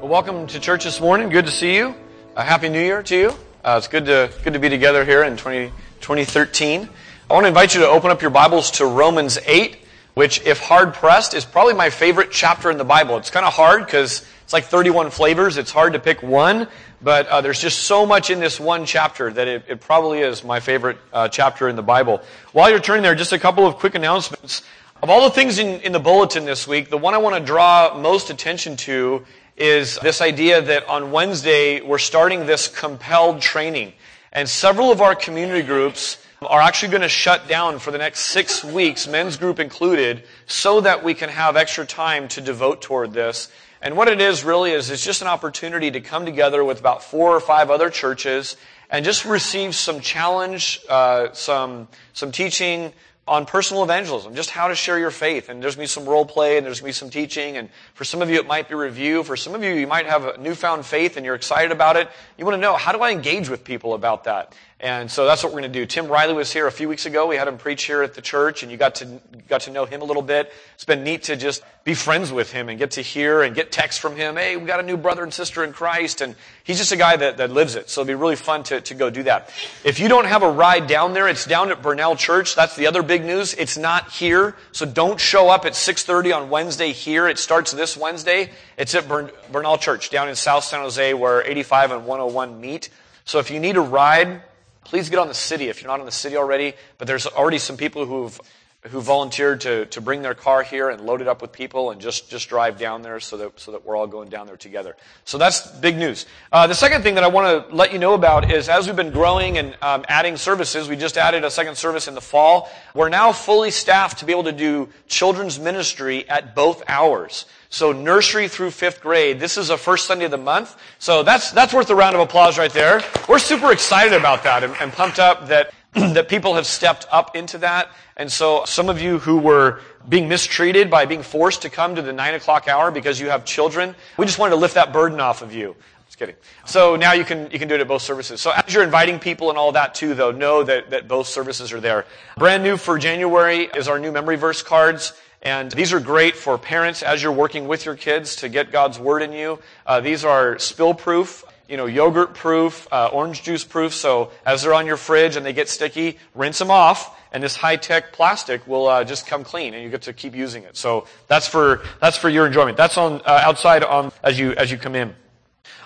Well, welcome to church this morning. Good to see you. A happy New Year to you. Uh, it's good to good to be together here in 20, 2013. I want to invite you to open up your Bibles to Romans 8, which, if hard pressed, is probably my favorite chapter in the Bible. It's kind of hard because it's like 31 flavors. It's hard to pick one, but uh, there's just so much in this one chapter that it, it probably is my favorite uh, chapter in the Bible. While you're turning there, just a couple of quick announcements. Of all the things in, in the bulletin this week, the one I want to draw most attention to is this idea that on Wednesday we're starting this compelled training. And several of our community groups are actually going to shut down for the next six weeks, men's group included, so that we can have extra time to devote toward this. And what it is really is it's just an opportunity to come together with about four or five other churches and just receive some challenge, uh, some some teaching, on personal evangelism, just how to share your faith. And there's going to be some role play and there's going to be some teaching. And for some of you, it might be review. For some of you, you might have a newfound faith and you're excited about it. You want to know, how do I engage with people about that? And so that's what we're going to do. Tim Riley was here a few weeks ago. We had him preach here at the church and you got to, got to know him a little bit. It's been neat to just be friends with him and get to hear and get texts from him. Hey, we got a new brother and sister in Christ. And he's just a guy that, that lives it. So it'll be really fun to, to go do that. If you don't have a ride down there, it's down at Burnell Church. That's the other big news. It's not here. So don't show up at 6.30 on Wednesday here. It starts this Wednesday. It's at Burn, Burnell Church down in South San Jose where 85 and 101 meet. So if you need a ride, please get on the city if you're not on the city already. But there's already some people who've who volunteered to, to bring their car here and load it up with people and just, just drive down there so that, so that we're all going down there together. So that's big news. Uh, the second thing that I want to let you know about is as we've been growing and um, adding services, we just added a second service in the fall. We're now fully staffed to be able to do children's ministry at both hours. So nursery through fifth grade. This is a first Sunday of the month. So that's, that's worth a round of applause right there. We're super excited about that and, and pumped up that that people have stepped up into that. And so some of you who were being mistreated by being forced to come to the nine o'clock hour because you have children, we just wanted to lift that burden off of you. Just kidding. So now you can, you can do it at both services. So as you're inviting people and all that too, though, know that, that both services are there. Brand new for January is our new memory verse cards. And these are great for parents as you're working with your kids to get God's Word in you. Uh, these are spill proof you know, yogurt proof, uh, orange juice proof. So as they're on your fridge and they get sticky, rinse them off, and this high tech plastic will uh, just come clean, and you get to keep using it. So that's for that's for your enjoyment. That's on uh, outside on as you as you come in.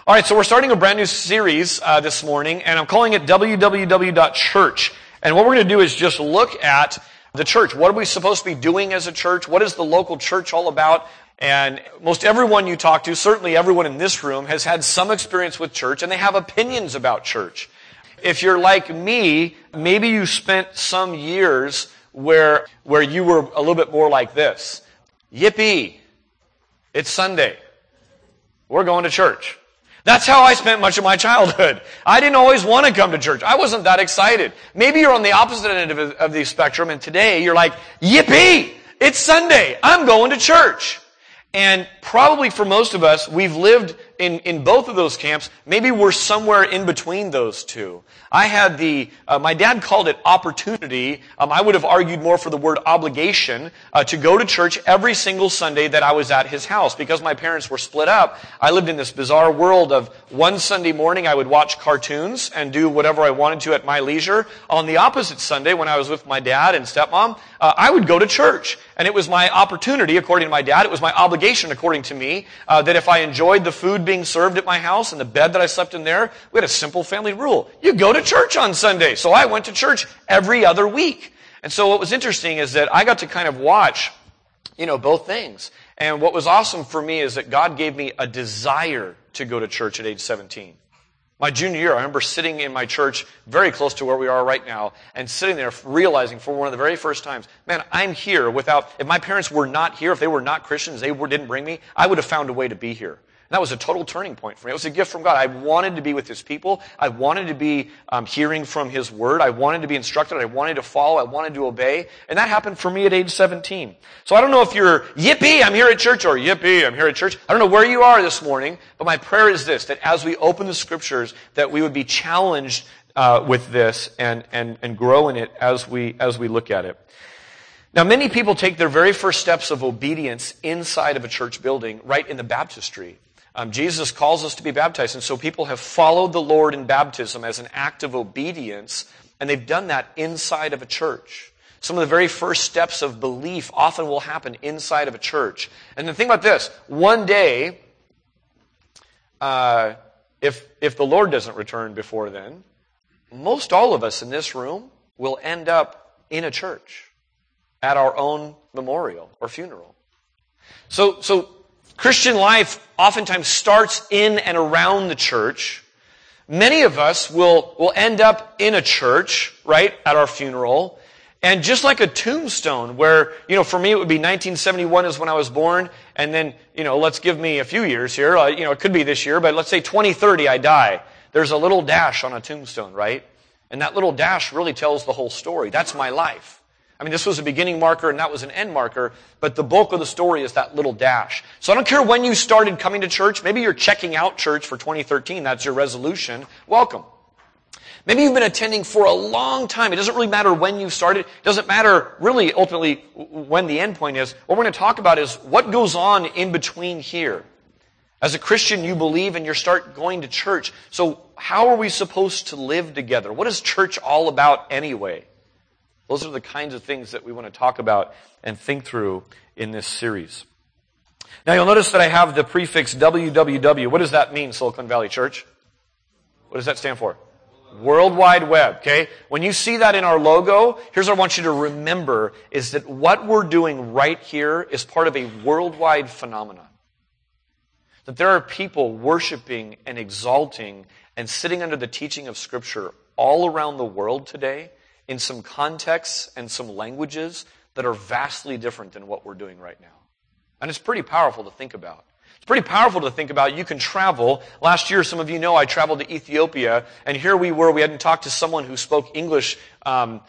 All right, so we're starting a brand new series uh, this morning, and I'm calling it www.church. And what we're going to do is just look at the church. What are we supposed to be doing as a church? What is the local church all about? And most everyone you talk to, certainly everyone in this room, has had some experience with church and they have opinions about church. If you're like me, maybe you spent some years where, where you were a little bit more like this. Yippee! It's Sunday. We're going to church. That's how I spent much of my childhood. I didn't always want to come to church. I wasn't that excited. Maybe you're on the opposite end of, of the spectrum and today you're like, yippee! It's Sunday. I'm going to church. And probably for most of us, we've lived in, in both of those camps. Maybe we're somewhere in between those two. I had the, uh, my dad called it opportunity. Um, I would have argued more for the word obligation uh, to go to church every single Sunday that I was at his house. Because my parents were split up, I lived in this bizarre world of one Sunday morning I would watch cartoons and do whatever I wanted to at my leisure. On the opposite Sunday, when I was with my dad and stepmom, uh, I would go to church. And it was my opportunity, according to my dad, it was my obligation, according to me, uh, that if I enjoyed the food being served at my house and the bed that I slept in there, we had a simple family rule. You go to church on Sunday. So I went to church every other week. And so what was interesting is that I got to kind of watch, you know, both things. And what was awesome for me is that God gave me a desire to go to church at age 17. My junior year, I remember sitting in my church very close to where we are right now and sitting there realizing for one of the very first times, man, I'm here without, if my parents were not here, if they were not Christians, they were, didn't bring me, I would have found a way to be here. That was a total turning point for me. It was a gift from God. I wanted to be with His people. I wanted to be um, hearing from His Word. I wanted to be instructed. I wanted to follow. I wanted to obey. And that happened for me at age 17. So I don't know if you're, yippee, I'm here at church, or yippee, I'm here at church. I don't know where you are this morning, but my prayer is this, that as we open the Scriptures, that we would be challenged uh, with this and, and, and grow in it as we, as we look at it. Now, many people take their very first steps of obedience inside of a church building right in the baptistry. Um, Jesus calls us to be baptized, and so people have followed the Lord in baptism as an act of obedience, and they've done that inside of a church. Some of the very first steps of belief often will happen inside of a church. And the thing about this, one day, uh, if, if the Lord doesn't return before then, most all of us in this room will end up in a church at our own memorial or funeral. So, so Christian life oftentimes starts in and around the church. Many of us will, will end up in a church, right, at our funeral. And just like a tombstone where, you know, for me it would be 1971 is when I was born, and then, you know, let's give me a few years here, uh, you know, it could be this year, but let's say 2030 I die. There's a little dash on a tombstone, right? And that little dash really tells the whole story. That's my life. I mean, this was a beginning marker and that was an end marker, but the bulk of the story is that little dash. So I don't care when you started coming to church. Maybe you're checking out church for 2013. That's your resolution. Welcome. Maybe you've been attending for a long time. It doesn't really matter when you started. It doesn't matter really ultimately when the end point is. What we're going to talk about is what goes on in between here. As a Christian, you believe and you start going to church. So how are we supposed to live together? What is church all about anyway? Those are the kinds of things that we want to talk about and think through in this series. Now you'll notice that I have the prefix WWW. What does that mean, Silicon Valley Church? What does that stand for? World Wide Web, okay? When you see that in our logo, here's what I want you to remember is that what we're doing right here is part of a worldwide phenomenon. That there are people worshiping and exalting and sitting under the teaching of Scripture all around the world today in some contexts and some languages that are vastly different than what we're doing right now. And it's pretty powerful to think about. It's pretty powerful to think about. You can travel. Last year, some of you know I traveled to Ethiopia, and here we were. We hadn't talked to someone who spoke English um,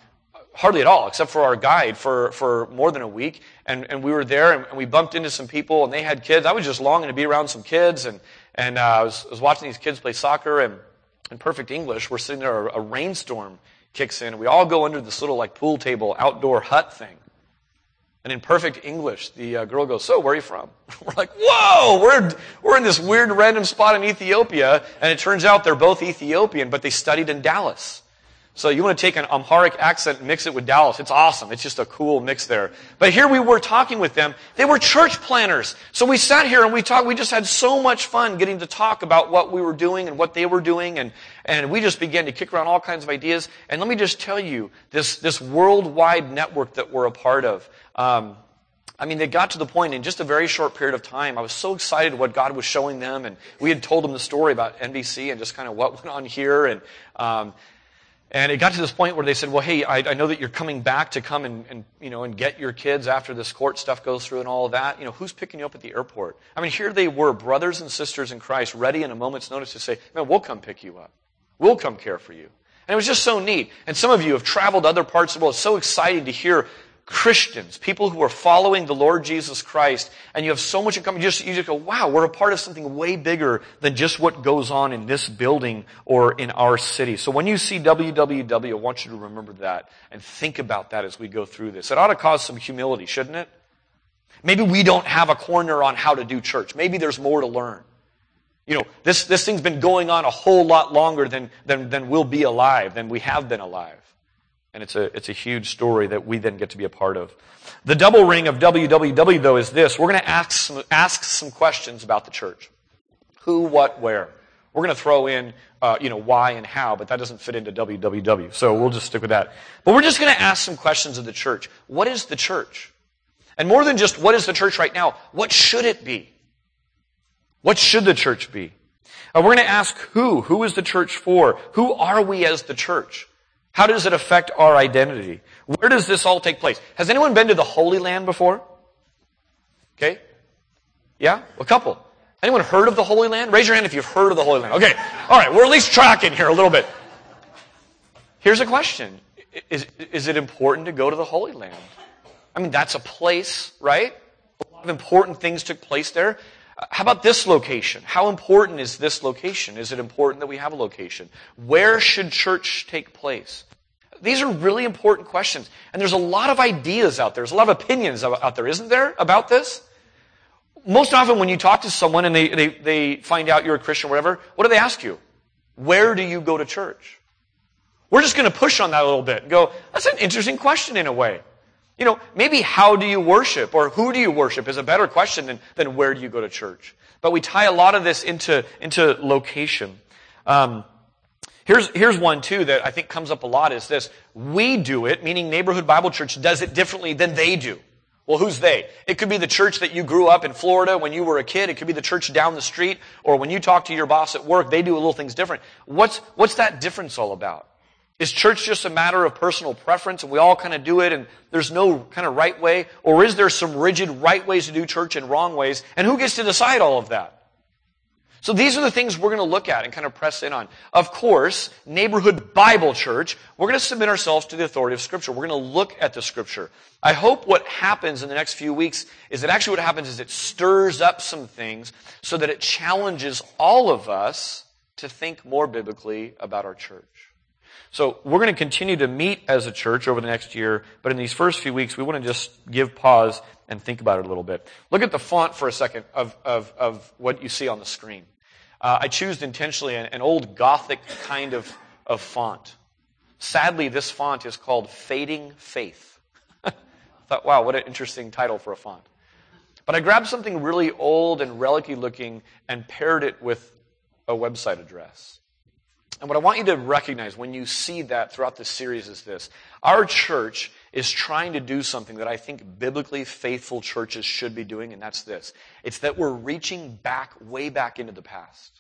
hardly at all, except for our guide for, for more than a week. And, and we were there, and, and, we bumped into some people, and they had kids. I was just longing to be around some kids, and, and uh, I, was, I was watching these kids play soccer, and in perfect English, we're sitting there, a, a rainstorm kicks in. We all go under this little like pool table outdoor hut thing. And in perfect English, the uh, girl goes, so where are you from? we're like, whoa, we're, we're in this weird random spot in Ethiopia. And it turns out they're both Ethiopian, but they studied in Dallas. So you want to take an Amharic accent and mix it with Dallas. It's awesome. It's just a cool mix there. But here we were talking with them. They were church planners. So we sat here and we talked. We just had so much fun getting to talk about what we were doing and what they were doing. And, and we just began to kick around all kinds of ideas. And let me just tell you, this, this worldwide network that we're a part of, um, I mean, they got to the point in just a very short period of time. I was so excited what God was showing them, and we had told them the story about NBC and just kind of what went on here, and um, and it got to this point where they said, well, hey, I, I know that you're coming back to come and, and, you know, and get your kids after this court stuff goes through and all of that. You know, who's picking you up at the airport? I mean, here they were, brothers and sisters in Christ, ready in a moment's notice to say, man, we'll come pick you up. We'll come care for you. And it was just so neat. And some of you have traveled to other parts of the world. It's so exciting to hear Christians, people who are following the Lord Jesus Christ, and you have so much in common. You just, you just go, wow, we're a part of something way bigger than just what goes on in this building or in our city. So when you see WWW, I want you to remember that and think about that as we go through this. It ought to cause some humility, shouldn't it? Maybe we don't have a corner on how to do church. Maybe there's more to learn. You know, this, this thing's been going on a whole lot longer than, than, than we'll be alive, than we have been alive. And it's a, it's a huge story that we then get to be a part of. The double ring of WWW, though, is this. We're going to ask some, ask some questions about the church. Who, what, where. We're going to throw in, uh, you know, why and how, but that doesn't fit into WWW. So we'll just stick with that. But we're just going to ask some questions of the church. What is the church? And more than just what is the church right now, what should it be? What should the church be? Uh, we're going to ask who. Who is the church for? Who are we as the church? How does it affect our identity? Where does this all take place? Has anyone been to the Holy Land before? Okay. Yeah? A couple. Anyone heard of the Holy Land? Raise your hand if you've heard of the Holy Land. Okay. All right. We're at least tracking here a little bit. Here's a question. Is, is it important to go to the Holy Land? I mean, that's a place, right? A lot of important things took place there. Uh, how about this location? How important is this location? Is it important that we have a location? Where should church take place? These are really important questions. And there's a lot of ideas out there. There's a lot of opinions out there, isn't there, about this? most often when you talk to someone and they, they, they find out you're a Christian or whatever, what do they ask you? Where do you go to church? We're just going to push on that a little bit and go, that's an interesting question in a way. You know, maybe how do you worship or who do you worship is a better question than, than where do you go to church. But we tie a lot of this into, into location. Um, here's, here's one too that I think comes up a lot is this. We do it, meaning neighborhood Bible church does it differently than they do. Well, who's they? It could be the church that you grew up in Florida when you were a kid. It could be the church down the street, or when you talk to your boss at work, they do a little things different. What's, what's that difference all about? Is church just a matter of personal preference and we all kind of do it and there's no kind of right way? Or is there some rigid right ways to do church and wrong ways? And who gets to decide all of that? So these are the things we're going to look at and kind of press in on. Of course, neighborhood Bible church, we're going to submit ourselves to the authority of Scripture. We're going to look at the Scripture. I hope what happens in the next few weeks is that actually what happens is it stirs up some things so that it challenges all of us to think more biblically about our church. So we're going to continue to meet as a church over the next year, but in these first few weeks, we want to just give pause and think about it a little bit. Look at the font for a second of, of, of what you see on the screen. Uh, I chose intentionally an, an, old Gothic kind of, of font. Sadly, this font is called Fading Faith. I thought, wow, what an interesting title for a font. But I grabbed something really old and relicy looking and paired it with a website address. And what I want you to recognize when you see that throughout this series is this. Our church is trying to do something that I think biblically faithful churches should be doing, and that's this. It's that we're reaching back, way back into the past.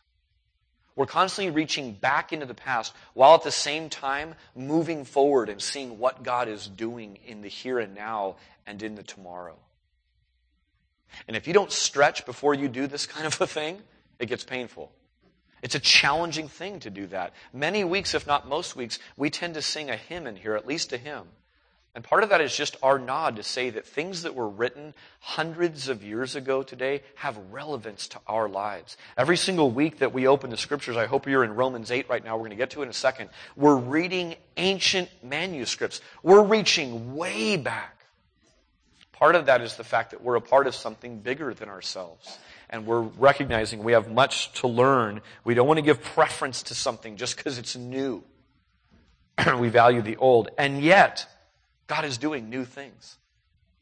We're constantly reaching back into the past while at the same time moving forward and seeing what God is doing in the here and now and in the tomorrow. And if you don't stretch before you do this kind of a thing, it gets painful. It's a challenging thing to do that. Many weeks, if not most weeks, we tend to sing a hymn in here, at least a hymn. And part of that is just our nod to say that things that were written hundreds of years ago today have relevance to our lives. Every single week that we open the scriptures, I hope you're in Romans 8 right now, we're going to get to it in a second. We're reading ancient manuscripts. We're reaching way back. Part of that is the fact that we're a part of something bigger than ourselves and we're recognizing we have much to learn. We don't want to give preference to something just because it's new. we value the old. And yet, God is doing new things.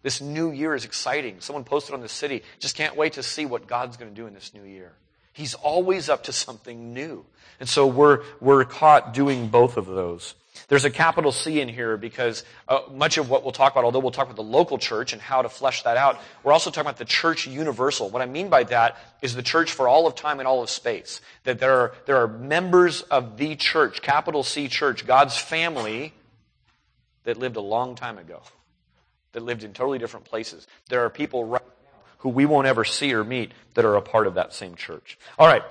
This new year is exciting. Someone posted on the city, just can't wait to see what God's going to do in this new year. He's always up to something new. And so we're, we're caught doing both of those. There's a capital C in here because uh, much of what we'll talk about, although we'll talk about the local church and how to flesh that out, we're also talking about the church universal. What I mean by that is the church for all of time and all of space. That there are, there are members of the church, capital C church, God's family, that lived a long time ago, that lived in totally different places. There are people right now who we won't ever see or meet that are a part of that same church. All right.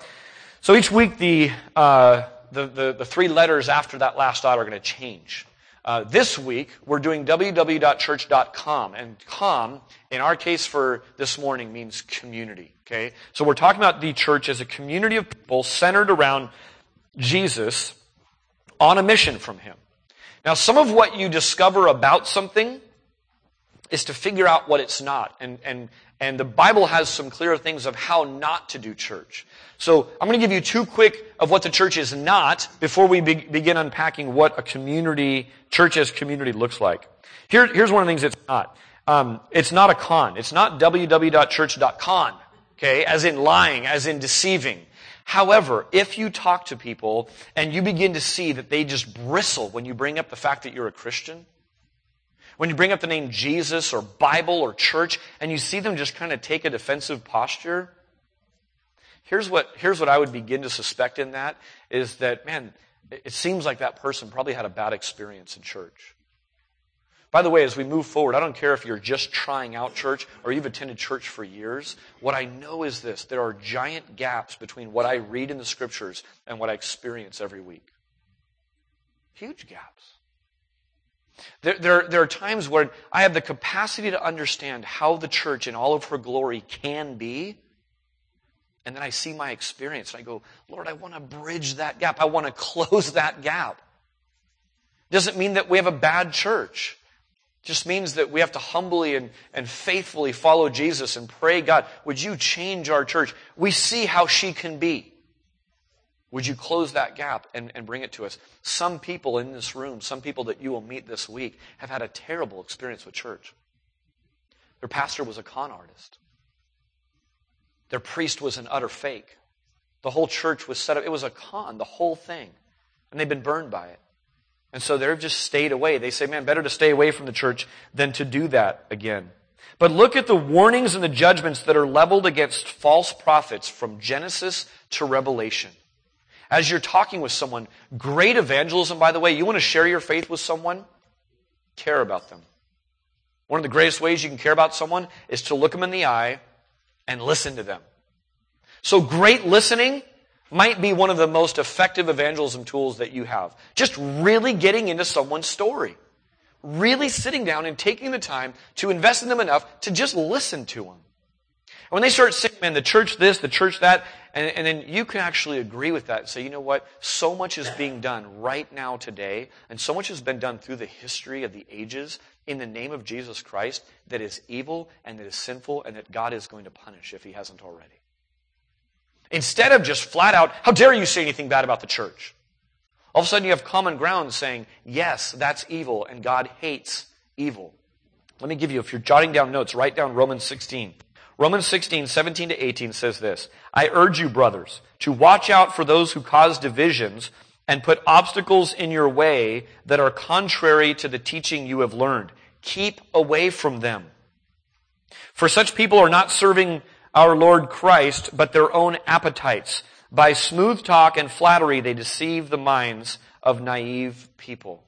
So each week the, uh, the, the, the, three letters after that last dot are going to change. Uh, this week, we're doing www.church.com. And com, in our case for this morning, means community. Okay? So we're talking about the church as a community of people centered around Jesus on a mission from Him. Now, some of what you discover about something is to figure out what it's not. And, and, and the Bible has some clear things of how not to do church. So I'm going to give you two quick of what the church is not before we be- begin unpacking what a community, church as community looks like. Here, here's one of the things it's not. Um, it's not a con. It's not www.church.con, okay, as in lying, as in deceiving. However, if you talk to people and you begin to see that they just bristle when you bring up the fact that you're a Christian, when you bring up the name Jesus or Bible or church and you see them just kind of take a defensive posture, here's what, here's what I would begin to suspect in that is that, man, it seems like that person probably had a bad experience in church. By the way, as we move forward, I don't care if you're just trying out church or you've attended church for years. What I know is this there are giant gaps between what I read in the scriptures and what I experience every week. Huge gaps. There, there, there, are times where I have the capacity to understand how the church in all of her glory can be. And then I see my experience and I go, Lord, I want to bridge that gap. I want to close that gap. Doesn't mean that we have a bad church. just means that we have to humbly and, and faithfully follow Jesus and pray, God, would you change our church? We see how she can be. Would you close that gap and, and bring it to us? Some people in this room, some people that you will meet this week, have had a terrible experience with church. Their pastor was a con artist. Their priest was an utter fake. The whole church was set up. It was a con, the whole thing. And they've been burned by it. And so they've just stayed away. They say, man, better to stay away from the church than to do that again. But look at the warnings and the judgments that are leveled against false prophets from Genesis to Revelation. As you're talking with someone, great evangelism, by the way, you want to share your faith with someone? Care about them. One of the greatest ways you can care about someone is to look them in the eye and listen to them. So great listening might be one of the most effective evangelism tools that you have. Just really getting into someone's story. Really sitting down and taking the time to invest in them enough to just listen to them. And when they start saying, man, the church this, the church that, and, and then you can actually agree with that and say, you know what? So much is being done right now today, and so much has been done through the history of the ages in the name of Jesus Christ that is evil and that is sinful and that God is going to punish if he hasn't already. Instead of just flat out, how dare you say anything bad about the church? All of a sudden you have common ground saying, yes, that's evil and God hates evil. Let me give you, if you're jotting down notes, write down Romans 16. Romans 16, 17 to 18 says this, I urge you, brothers, to watch out for those who cause divisions and put obstacles in your way that are contrary to the teaching you have learned. Keep away from them. For such people are not serving our Lord Christ, but their own appetites. By smooth talk and flattery, they deceive the minds of naive people.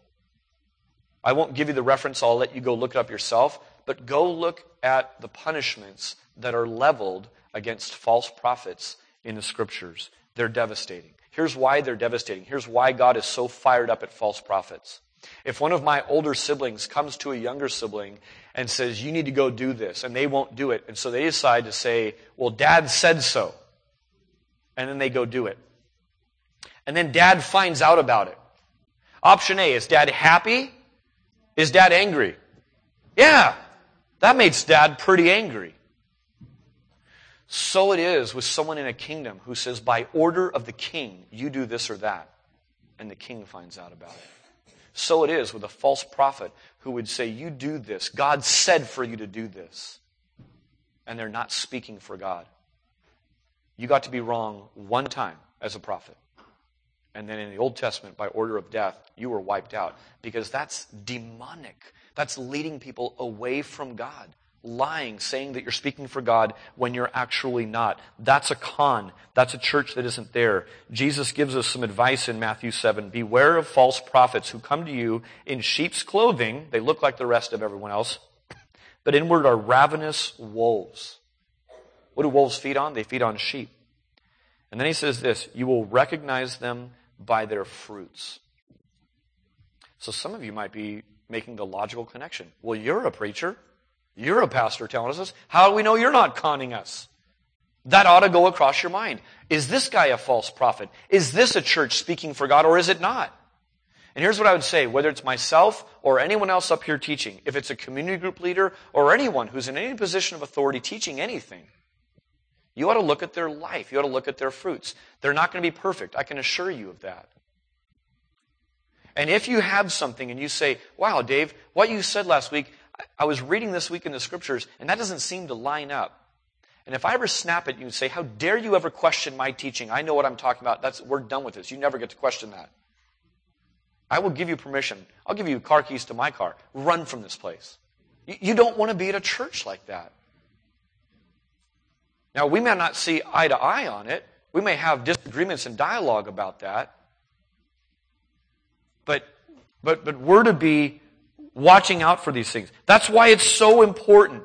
I won't give you the reference, I'll let you go look it up yourself, but go look at the punishments that are leveled against false prophets in the scriptures. They're devastating. Here's why they're devastating. Here's why God is so fired up at false prophets. If one of my older siblings comes to a younger sibling and says, you need to go do this, and they won't do it, and so they decide to say, well, dad said so. And then they go do it. And then dad finds out about it. Option A, is dad happy? Is dad angry? Yeah, that makes dad pretty angry. So it is with someone in a kingdom who says, by order of the king, you do this or that. And the king finds out about it. So it is with a false prophet who would say, You do this. God said for you to do this. And they're not speaking for God. You got to be wrong one time as a prophet. And then in the Old Testament, by order of death, you were wiped out. Because that's demonic. That's leading people away from God lying, saying that you're speaking for God when you're actually not. That's a con. That's a church that isn't there. Jesus gives us some advice in Matthew 7. Beware of false prophets who come to you in sheep's clothing. They look like the rest of everyone else, but inward are ravenous wolves. What do wolves feed on? They feed on sheep. And then he says this, you will recognize them by their fruits. So some of you might be making the logical connection. Well, you're a preacher. You're a pastor telling us. How do we know you're not conning us? That ought to go across your mind. Is this guy a false prophet? Is this a church speaking for God or is it not? And here's what I would say, whether it's myself or anyone else up here teaching, if it's a community group leader or anyone who's in any position of authority teaching anything, you ought to look at their life. You ought to look at their fruits. They're not going to be perfect. I can assure you of that. And if you have something and you say, wow, Dave, what you said last week, I was reading this week in the scriptures, and that doesn't seem to line up. And if I ever snap at you and say, How dare you ever question my teaching? I know what I'm talking about. That's, we're done with this. You never get to question that. I will give you permission. I'll give you car keys to my car. Run from this place. You, you don't want to be at a church like that. Now, we may not see eye to eye on it. We may have disagreements and dialogue about that. But, but, but we're to be watching out for these things. That's why it's so important.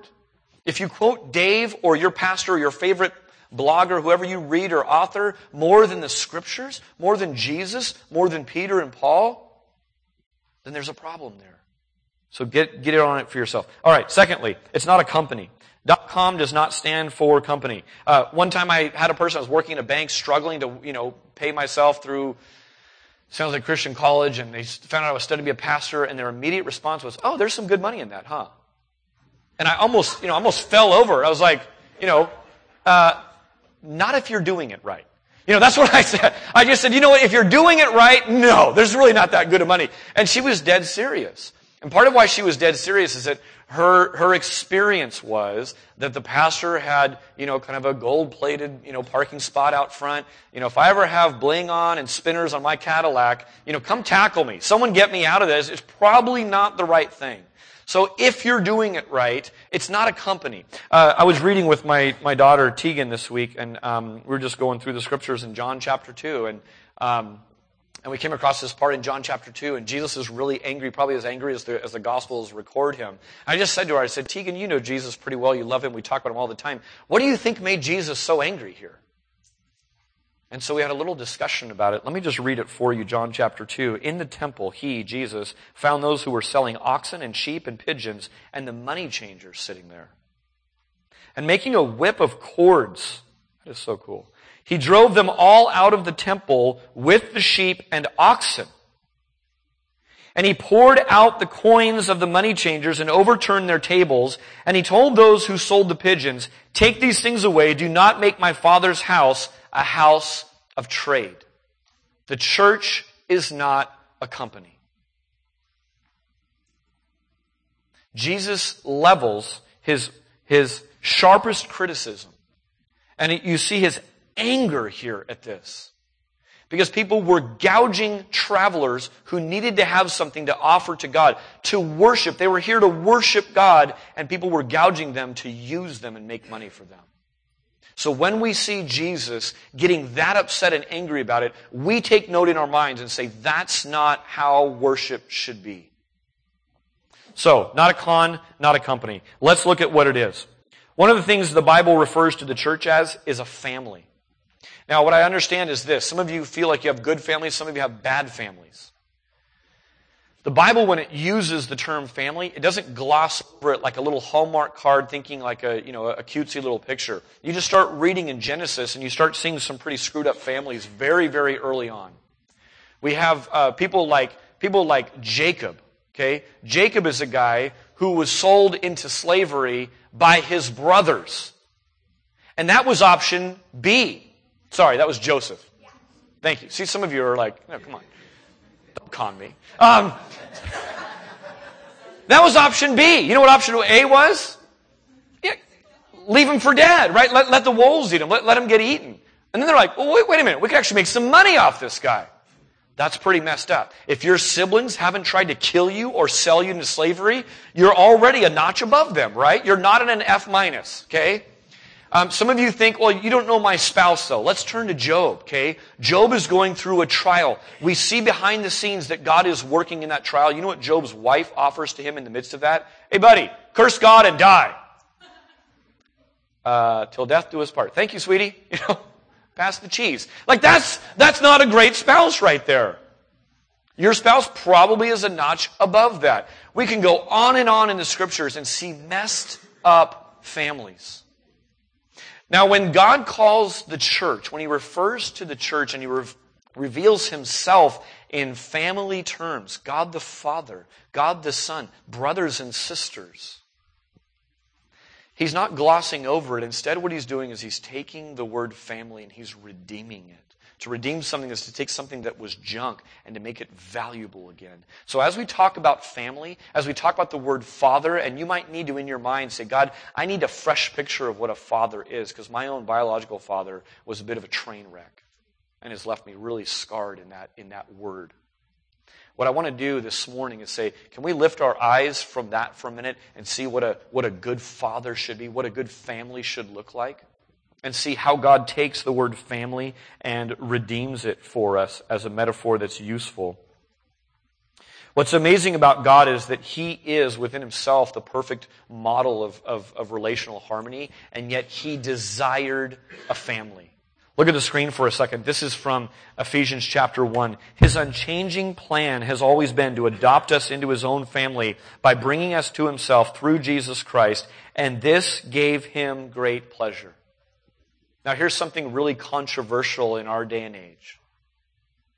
If you quote Dave or your pastor or your favorite blogger, whoever you read or author, more than the scriptures, more than Jesus, more than Peter and Paul, then there's a problem there. So get, get it on it for yourself. All right, secondly, it's not a company. .com does not stand for company. Uh, one time I had a person, I was working in a bank struggling to, you know, pay myself through sounds like Christian college, and they found out I was studying to be a pastor, and their immediate response was, oh, there's some good money in that, huh? And I almost, you know, almost fell over. I was like, you know, uh, not if you're doing it right. You know, that's what I said. I just said, you know what, if you're doing it right, no, there's really not that good of money. And she was dead serious. And part of why she was dead serious is that her, her experience was that the pastor had, you know, kind of a gold plated, you know, parking spot out front. You know, if I ever have bling on and spinners on my Cadillac, you know, come tackle me. Someone get me out of this. It's probably not the right thing. So if you're doing it right, it's not a company. Uh, I was reading with my, my daughter Tegan this week, and um, we were just going through the scriptures in John chapter 2, and um, and we came across this part in John chapter 2, and Jesus is really angry, probably as angry as the, as the Gospels record him. I just said to her, I said, Tegan, you know Jesus pretty well. You love him. We talk about him all the time. What do you think made Jesus so angry here? And so we had a little discussion about it. Let me just read it for you, John chapter 2. In the temple, he, Jesus, found those who were selling oxen and sheep and pigeons and the money changers sitting there. And making a whip of cords. That is so cool he drove them all out of the temple with the sheep and oxen. And he poured out the coins of the money changers and overturned their tables. And he told those who sold the pigeons, take these things away. Do not make my father's house a house of trade. The church is not a company. Jesus levels his, his sharpest criticism. And you see his anger here at this. Because people were gouging travelers who needed to have something to offer to God, to worship. They were here to worship God, and people were gouging them to use them and make money for them. So when we see Jesus getting that upset and angry about it, we take note in our minds and say, that's not how worship should be. So, not a con, not a company. Let's look at what it is. One of the things the Bible refers to the church as is a family. Now, what I understand is this. Some of you feel like you have good families, some of you have bad families. The Bible, when it uses the term family, it doesn't gloss over it like a little Hallmark card thinking like a, you know, a cutesy little picture. You just start reading in Genesis and you start seeing some pretty screwed up families very, very early on. We have uh, people like, people like Jacob, okay? Jacob is a guy who was sold into slavery by his brothers. And that was option B. Sorry, that was Joseph. Thank you. See, some of you are like, no, come on. Don't con me. Um, that was option B. You know what option A was? Yeah, leave him for dead, right? Let, let the wolves eat him. Let, let him get eaten. And then they're like, wait, wait a minute. We could actually make some money off this guy. That's pretty messed up. If your siblings haven't tried to kill you or sell you into slavery, you're already a notch above them, right? You're not in an F minus, okay? Um, some of you think, well, you don't know my spouse though. Let's turn to Job, okay? Job is going through a trial. We see behind the scenes that God is working in that trial. You know what Job's wife offers to him in the midst of that? Hey buddy, curse God and die. Uh, till death do us part. Thank you, sweetie. You know, pass the cheese. Like that's, that's not a great spouse right there. Your spouse probably is a notch above that. We can go on and on in the scriptures and see messed up families. Now, when God calls the church, when he refers to the church and he re- reveals himself in family terms, God the Father, God the Son, brothers and sisters, he's not glossing over it. Instead, what he's doing is he's taking the word family and he's redeeming it. To redeem something is to take something that was junk and to make it valuable again. So as we talk about family, as we talk about the word father, and you might need to in your mind say, God, I need a fresh picture of what a father is, because my own biological father was a bit of a train wreck and has left me really scarred in that, in that word. What I want to do this morning is say, can we lift our eyes from that for a minute and see what a, what a good father should be, what a good family should look like? And see how God takes the word family and redeems it for us as a metaphor that's useful. What's amazing about God is that He is within Himself the perfect model of, of, of, relational harmony, and yet He desired a family. Look at the screen for a second. This is from Ephesians chapter 1. His unchanging plan has always been to adopt us into His own family by bringing us to Himself through Jesus Christ, and this gave Him great pleasure. Now, here's something really controversial in our day and age.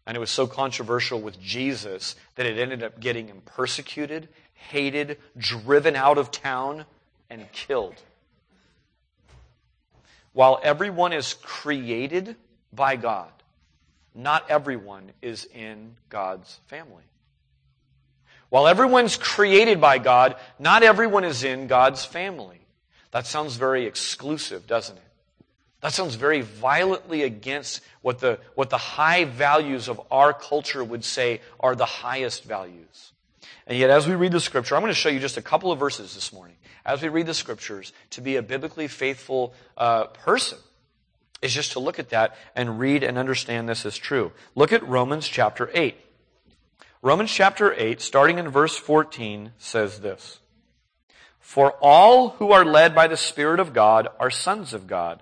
And it was so controversial with Jesus that it ended up getting him persecuted, hated, driven out of town, and killed. While everyone is created by God, not everyone is in God's family. While everyone's created by God, not everyone is in God's family. That sounds very exclusive, doesn't it? That sounds very violently against what the, what the high values of our culture would say are the highest values. And yet, as we read the scripture, I'm going to show you just a couple of verses this morning. As we read the scriptures, to be a biblically faithful uh, person is just to look at that and read and understand this is true. Look at Romans chapter 8. Romans chapter 8, starting in verse 14, says this For all who are led by the Spirit of God are sons of God.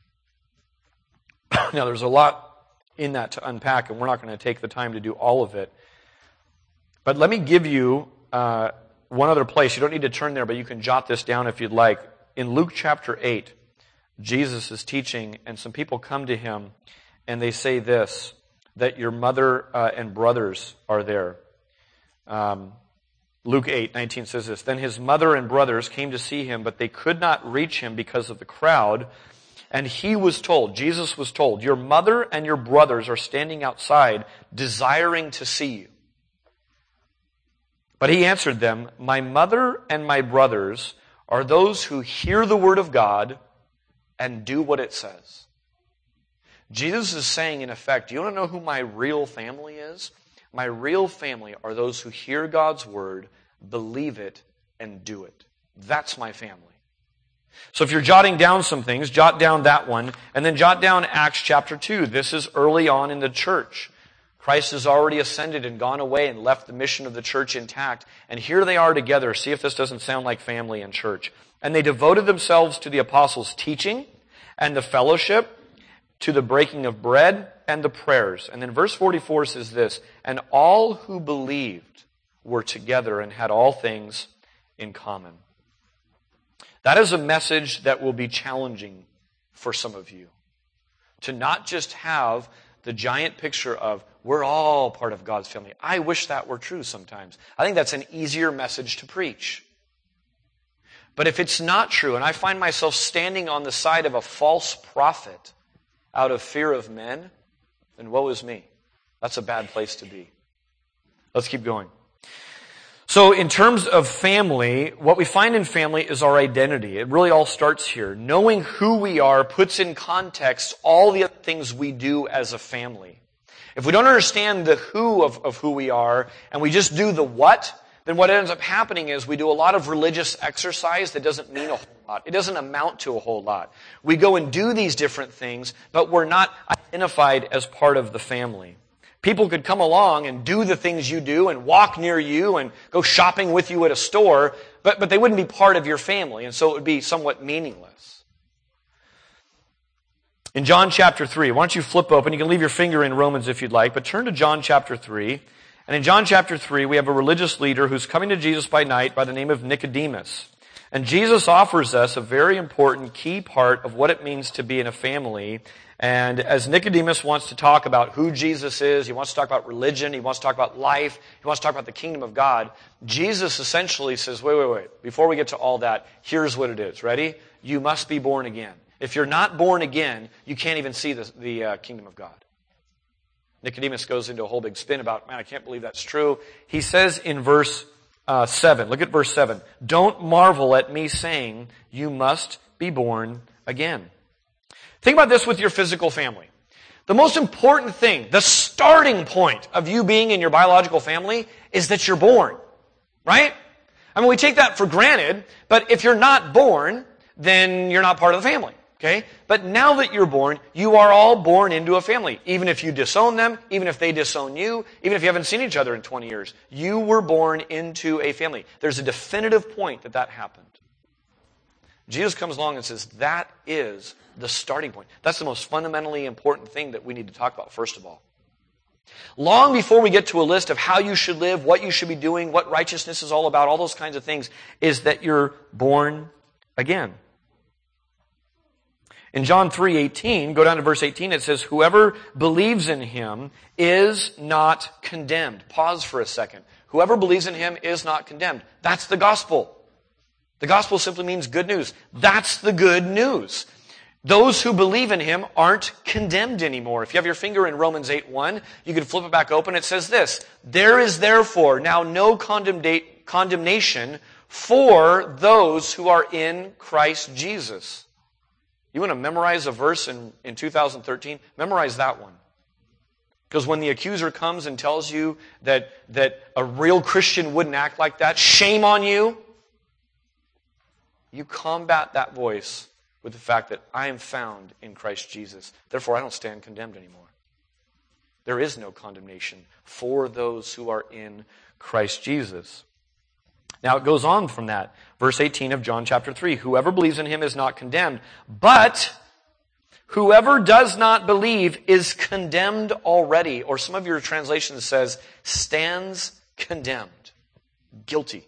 now, there's a lot in that to unpack, and we're not going to take the time to do all of it. But let me give you uh, one other place. You don't need to turn there, but you can jot this down if you'd like. In Luke chapter 8, Jesus is teaching, and some people come to him and they say this that your mother uh, and brothers are there. Um, Luke 8, 19 says this Then his mother and brothers came to see him, but they could not reach him because of the crowd. And he was told, Jesus was told, Your mother and your brothers are standing outside desiring to see you. But he answered them, My mother and my brothers are those who hear the word of God and do what it says. Jesus is saying, in effect, you want to know who my real family is? My real family are those who hear God's word, believe it, and do it. That's my family. So if you're jotting down some things, jot down that one, and then jot down Acts chapter 2. This is early on in the church. Christ has already ascended and gone away and left the mission of the church intact. And here they are together. See if this doesn't sound like family and church. And they devoted themselves to the apostles' teaching and the fellowship, to the breaking of bread and the prayers. And then verse 44 says this, and all who believed were together and had all things in common. That is a message that will be challenging for some of you. To not just have the giant picture of we're all part of God's family. I wish that were true sometimes. I think that's an easier message to preach. But if it's not true, and I find myself standing on the side of a false prophet out of fear of men, then woe is me. That's a bad place to be. Let's keep going. So in terms of family, what we find in family is our identity. It really all starts here. Knowing who we are puts in context all the other things we do as a family. If we don't understand the who of, of who we are, and we just do the what, then what ends up happening is we do a lot of religious exercise that doesn't mean a whole lot. It doesn't amount to a whole lot. We go and do these different things, but we're not identified as part of the family. People could come along and do the things you do and walk near you and go shopping with you at a store, but, but they wouldn't be part of your family, and so it would be somewhat meaningless. In John chapter 3, why don't you flip open? You can leave your finger in Romans if you'd like, but turn to John chapter 3. And in John chapter 3, we have a religious leader who's coming to Jesus by night by the name of Nicodemus. And Jesus offers us a very important key part of what it means to be in a family and as Nicodemus wants to talk about who Jesus is, he wants to talk about religion, he wants to talk about life, he wants to talk about the kingdom of God, Jesus essentially says, wait, wait, wait, before we get to all that, here's what it is. Ready? You must be born again. If you're not born again, you can't even see the, the uh, kingdom of God. Nicodemus goes into a whole big spin about, man, I can't believe that's true. He says in verse uh, 7, look at verse 7, don't marvel at me saying, you must be born again. Think about this with your physical family. The most important thing, the starting point of you being in your biological family is that you're born. Right? I mean, we take that for granted, but if you're not born, then you're not part of the family. Okay? But now that you're born, you are all born into a family. Even if you disown them, even if they disown you, even if you haven't seen each other in 20 years, you were born into a family. There's a definitive point that that happened. Jesus comes along and says, that is the starting point. That's the most fundamentally important thing that we need to talk about, first of all. Long before we get to a list of how you should live, what you should be doing, what righteousness is all about, all those kinds of things, is that you're born again. In John 3:18, go down to verse 18, it says, "Whoever believes in him is not condemned." Pause for a second. Whoever believes in him is not condemned. That's the gospel. The gospel simply means good news. That's the good news. Those who believe in him aren't condemned anymore. If you have your finger in Romans 8:1, you can flip it back open. It says this, "There is therefore now no condemnation for those who are in Christ Jesus." You want to memorize a verse in, in 2013? Memorize that one. Because when the accuser comes and tells you that, that a real Christian wouldn't act like that, shame on you, you combat that voice with the fact that I am found in Christ Jesus. Therefore, I don't stand condemned anymore. There is no condemnation for those who are in Christ Jesus. Now it goes on from that. Verse 18 of John chapter 3. Whoever believes in him is not condemned, but whoever does not believe is condemned already. Or some of your translations says stands condemned. Guilty.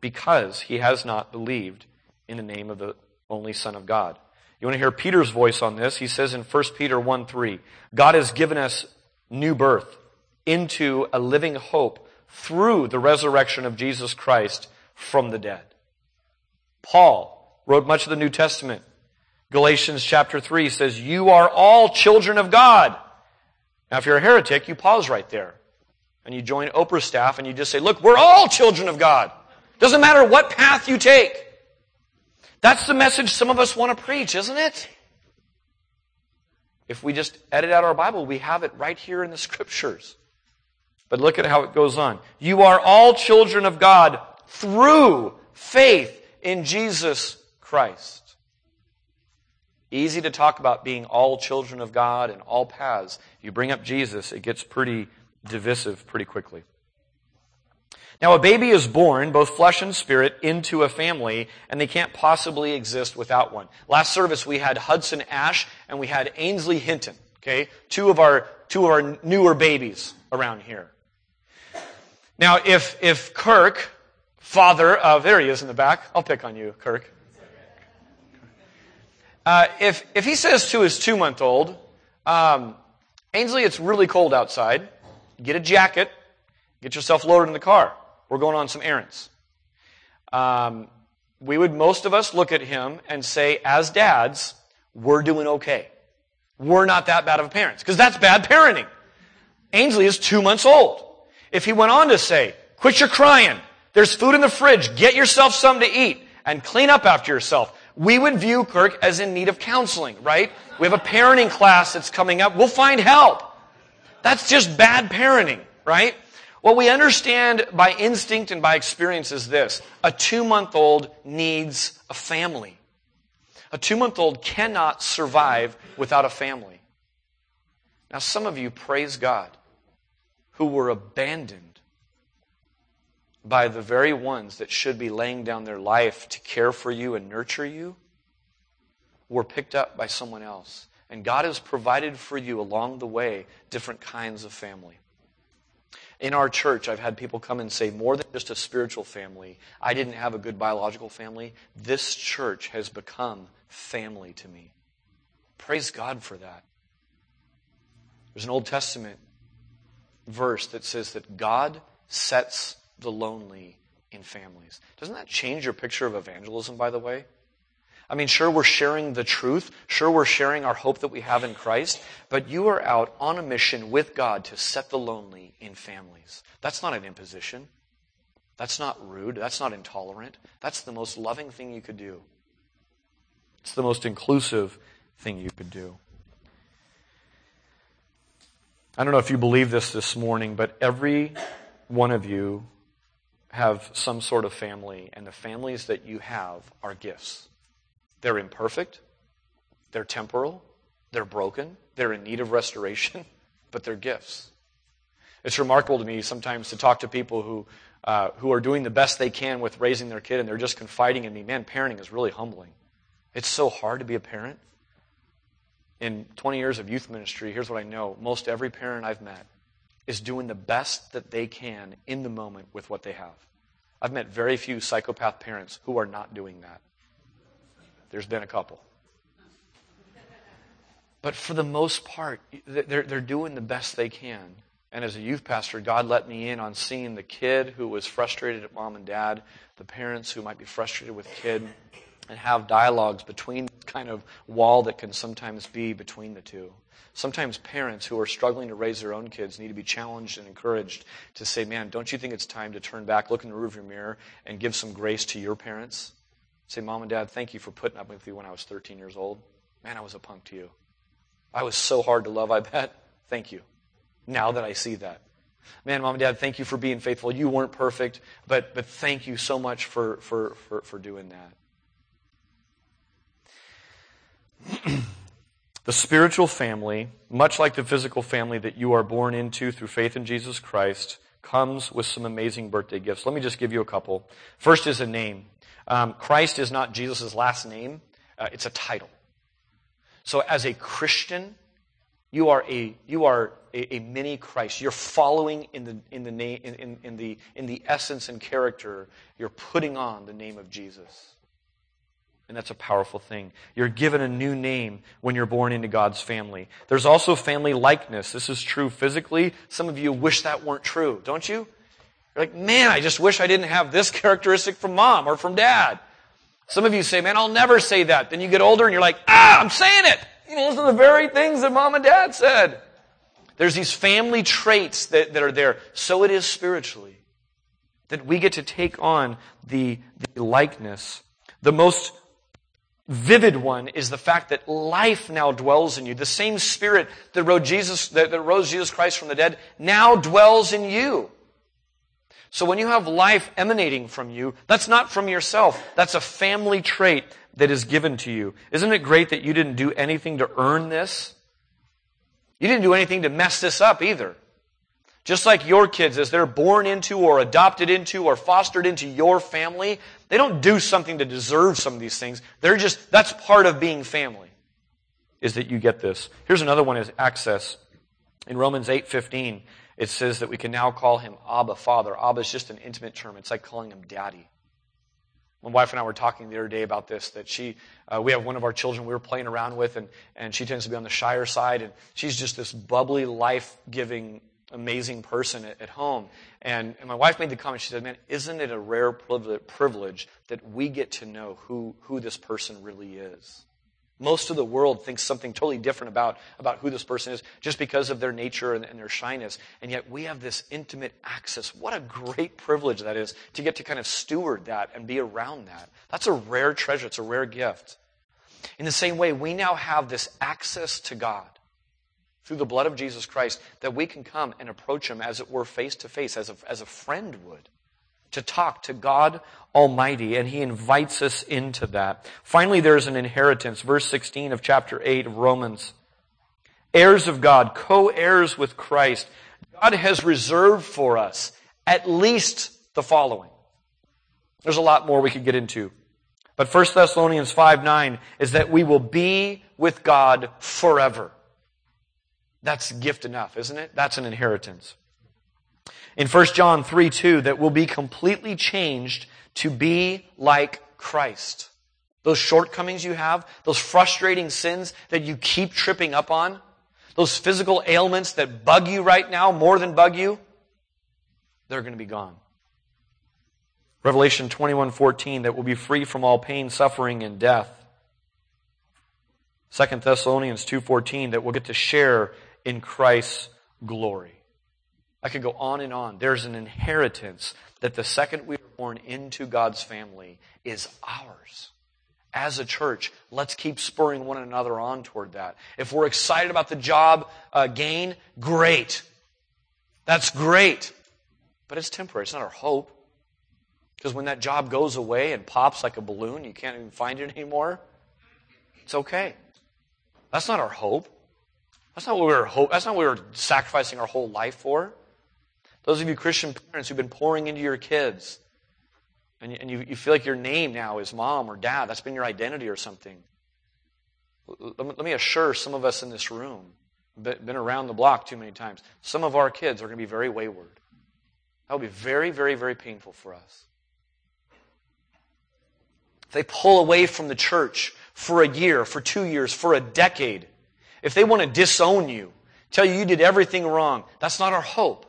Because he has not believed in the name of the only Son of God. You want to hear Peter's voice on this? He says in 1 Peter 1 3, God has given us new birth into a living hope through the resurrection of Jesus Christ from the dead. Paul wrote much of the New Testament. Galatians chapter 3 says, You are all children of God. Now, if you're a heretic, you pause right there. And you join Oprah staff and you just say, Look, we're all children of God. Doesn't matter what path you take. That's the message some of us want to preach, isn't it? If we just edit out our Bible, we have it right here in the scriptures. But look at how it goes on. You are all children of God through faith in Jesus Christ. Easy to talk about being all children of God and all paths. You bring up Jesus, it gets pretty divisive pretty quickly. Now, a baby is born, both flesh and spirit, into a family, and they can't possibly exist without one. Last service, we had Hudson Ash and we had Ainsley Hinton, okay? Two of our, two of our newer babies around here. Now, if, if Kirk, father of, there he is in the back. I'll pick on you, Kirk. Uh, if, if he says to his two month old, um, Ainsley, it's really cold outside. Get a jacket. Get yourself loaded in the car. We're going on some errands. Um, we would, most of us, look at him and say, as dads, we're doing okay. We're not that bad of parents. Because that's bad parenting. Ainsley is two months old. If he went on to say, quit your crying. There's food in the fridge. Get yourself something to eat and clean up after yourself. We would view Kirk as in need of counseling, right? We have a parenting class that's coming up. We'll find help. That's just bad parenting, right? What we understand by instinct and by experience is this. A two month old needs a family. A two month old cannot survive without a family. Now, some of you praise God who were abandoned by the very ones that should be laying down their life to care for you and nurture you were picked up by someone else. And God has provided for you along the way different kinds of family. In our church, I've had people come and say, more than just a spiritual family, I didn't have a good biological family. This church has become family to me. Praise God for that. There's an Old Testament verse that says that God sets the lonely in families. Doesn't that change your picture of evangelism, by the way? I mean, sure, we're sharing the truth. Sure, we're sharing our hope that we have in Christ. But you are out on a mission with God to set the lonely in families. That's not an imposition. That's not rude. That's not intolerant. That's the most loving thing you could do. It's the most inclusive thing you could do. I don't know if you believe this this morning, but every one of you have some sort of family, and the families that you have are gifts. They're imperfect, they're temporal, they're broken, they're in need of restoration, but they're gifts. It's remarkable to me sometimes to talk to people who, uh, who are doing the best they can with raising their kid and they're just confiding in me. Man, parenting is really humbling. It's so hard to be a parent. In 20 years of youth ministry, here's what I know most every parent I've met is doing the best that they can in the moment with what they have. I've met very few psychopath parents who are not doing that. There's been a couple. But for the most part, they're, they're doing the best they can. And as a youth pastor, God let me in on seeing the kid who was frustrated at mom and dad, the parents who might be frustrated with kid, and have dialogues between kind of wall that can sometimes be between the two. Sometimes parents who are struggling to raise their own kids need to be challenged and encouraged to say, man, don't you think it's time to turn back, look in the rearview mirror, and give some grace to your parents? Say, mom and dad, thank you for putting up with me when I was 13 years old. Man, I was a punk to you. I was so hard to love, I bet. Thank you. Now that I see that. Man, mom and dad, thank you for being faithful. You weren't perfect, but, but thank you so much for, for, for, for doing that. The spiritual family, much like the physical family that you are born into through faith in Jesus Christ, comes with some amazing birthday gifts. Let me just give you a couple. First is a name. Um, Christ is not Jesus' last name, uh, it's a title. So as a Christian, you are a, you are a, a mini Christ. You're following in the, in, the name, in, in, the, in the essence and character. You're putting on the name of Jesus. And that's a powerful thing. You're given a new name when you're born into God's family. There's also family likeness. This is true physically. Some of you wish that weren't true, don't you? You're like, man, I just wish I didn't have this characteristic from mom or from dad. Some of you say, man, I'll never say that. Then you get older and you're like, ah, I'm saying it. You know, those are the very things that mom and dad said. There's these family traits that, that are there. So it is spiritually. That we get to take on the, the likeness. The most vivid one is the fact that life now dwells in you. The same spirit that rose Jesus, that, that rose Jesus Christ from the dead now dwells in you. So when you have life emanating from you, that's not from yourself. That's a family trait that is given to you. Isn't it great that you didn't do anything to earn this? You didn't do anything to mess this up either. Just like your kids, as they're born into or adopted into or fostered into your family, they don't do something to deserve some of these things. They're just, that's part of being family, is that you get this. Here's another one is access. In Romans 8, 15, it says that we can now call him Abba Father. Abba is just an intimate term. It's like calling him daddy. My wife and I were talking the other day about this, that she, uh, we have one of our children we were playing around with, and, and she tends to be on the shyer side, and she's just this bubbly, life-giving amazing person at, at home. And, and, my wife made the comment, she said, man, isn't it a rare privilege that we get to know who, who this person really is? Most of the world thinks something totally different about, about who this person is just because of their nature and, and their shyness. And yet we have this intimate access. What a great privilege that is to get to kind of steward that and be around that. That's a rare treasure. It's a rare gift. In the same way, we now have this access to God through the blood of Jesus Christ that we can come and approach Him as it were face to face, as a, as a friend would, to talk to God Almighty, and He invites us into that. Finally, there's an inheritance. Verse 16 of chapter 8 of Romans. Heirs of God, co-heirs with Christ. God has reserved for us at least the following. There's a lot more we could get into. But 1 Thessalonians 5 9 is that we will be with God forever. That's gift enough, isn't it? That's an inheritance. In 1 John 3 2, that will be completely changed to be like Christ. Those shortcomings you have, those frustrating sins that you keep tripping up on, those physical ailments that bug you right now more than bug you, they're going to be gone. Revelation 21:14 that will be free from all pain, suffering and death. 2 Thessalonians 2:14 that we'll get to share in Christ's glory. I could go on and on. There's an inheritance that the second we are born into God's family is ours. As a church, let's keep spurring one another on toward that. If we're excited about the job uh, gain, great. That's great. But it's temporary. It's not our hope. Because when that job goes away and pops like a balloon, you can't even find it anymore, It's okay. That's not our hope. That's not what we were hope. That's not what we were sacrificing our whole life for. Those of you Christian parents who've been pouring into your kids, and, and you, you feel like your name now is mom or dad, that's been your identity or something. Let me, let me assure some of us in this room, been around the block too many times, some of our kids are going to be very wayward. That will be very, very, very painful for us. If they pull away from the church for a year, for two years, for a decade, if they want to disown you, tell you you did everything wrong, that's not our hope.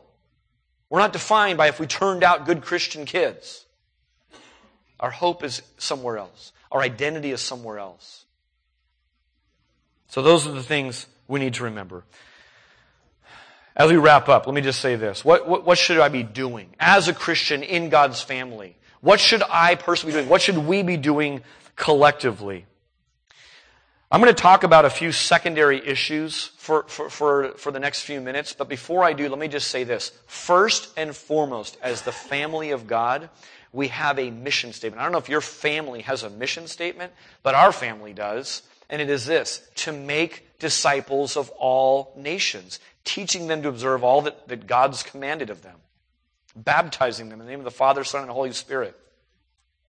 We're not defined by if we turned out good Christian kids. Our hope is somewhere else. Our identity is somewhere else. So those are the things we need to remember. As we wrap up, let me just say this. What, what, what, should I be doing as a Christian in God's family? What should I personally be doing? What should we be doing collectively? I'm going to talk about a few secondary issues for, for, for, for the next few minutes, but before I do, let me just say this. First and foremost, as the family of God, we have a mission statement. I don't know if your family has a mission statement, but our family does. And it is this to make disciples of all nations, teaching them to observe all that, that God's commanded of them, baptizing them in the name of the Father, Son, and Holy Spirit,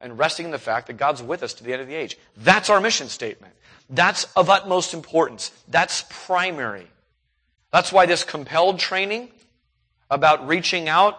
and resting in the fact that God's with us to the end of the age. That's our mission statement. That's of utmost importance. That's primary. That's why this compelled training about reaching out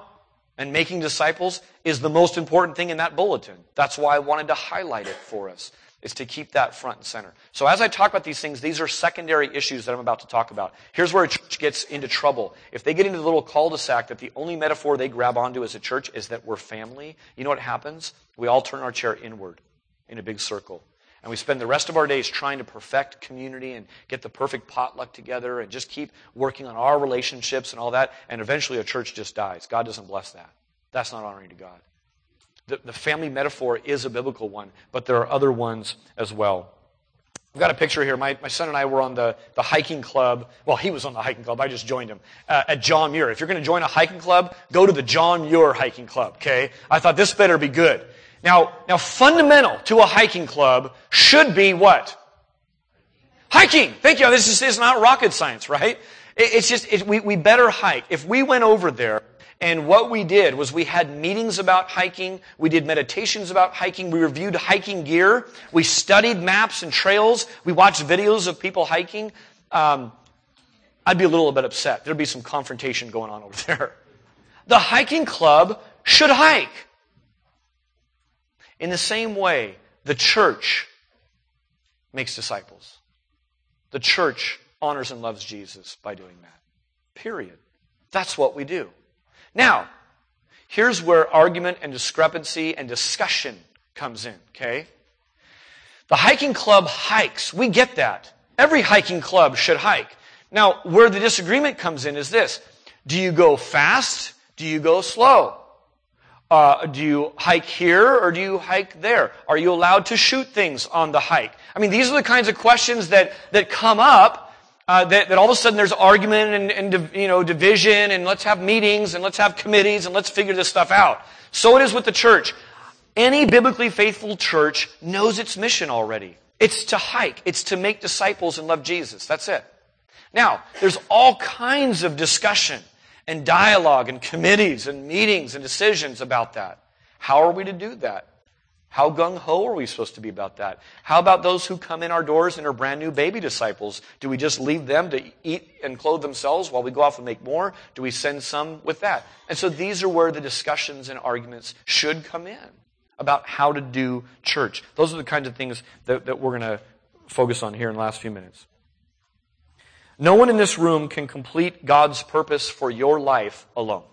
and making disciples is the most important thing in that bulletin. That's why I wanted to highlight it for us, is to keep that front and center. So as I talk about these things, these are secondary issues that I'm about to talk about. Here's where a church gets into trouble. If they get into the little cul-de-sac that the only metaphor they grab onto as a church is that we're family, you know what happens? We all turn our chair inward in a big circle. And we spend the rest of our days trying to perfect community and get the perfect potluck together and just keep working on our relationships and all that. And eventually a church just dies. God doesn't bless that. That's not honoring to God. The, the family metaphor is a biblical one, but there are other ones as well. I've got a picture here. My, my son and I were on the, the hiking club. Well, he was on the hiking club. I just joined him uh, at John Muir. If you're going to join a hiking club, go to the John Muir hiking club, okay? I thought this better be good. Now, now fundamental to a hiking club should be what? Hiking. Thank you. This is, this is not rocket science, right? It, it's just, it, we, we better hike. If we went over there and what we did was we had meetings about hiking, we did meditations about hiking, we reviewed hiking gear, we studied maps and trails, we watched videos of people hiking, um, I'd be a little bit upset. There'd be some confrontation going on over there. The hiking club should hike. In the same way, the church makes disciples. The church honors and loves Jesus by doing that. Period. That's what we do. Now, here's where argument and discrepancy and discussion comes in, okay? The hiking club hikes. We get that. Every hiking club should hike. Now, where the disagreement comes in is this. Do you go fast? Do you go slow? Uh, do you hike here or do you hike there? Are you allowed to shoot things on the hike? I mean, these are the kinds of questions that, that come up uh, that, that all of a sudden there's argument and, and you know division and let's have meetings and let's have committees and let's figure this stuff out. So it is with the church. Any biblically faithful church knows its mission already. It's to hike. It's to make disciples and love Jesus. That's it. Now, there's all kinds of discussion and dialogue and committees and meetings and decisions about that. How are we to do that? How gung ho are we supposed to be about that? How about those who come in our doors and are brand new baby disciples? Do we just leave them to eat and clothe themselves while we go off and make more? Do we send some with that? And so these are where the discussions and arguments should come in about how to do church. Those are the kinds of things that, that we're going to focus on here in the last few minutes. No one in this room can complete God's purpose for your life alone.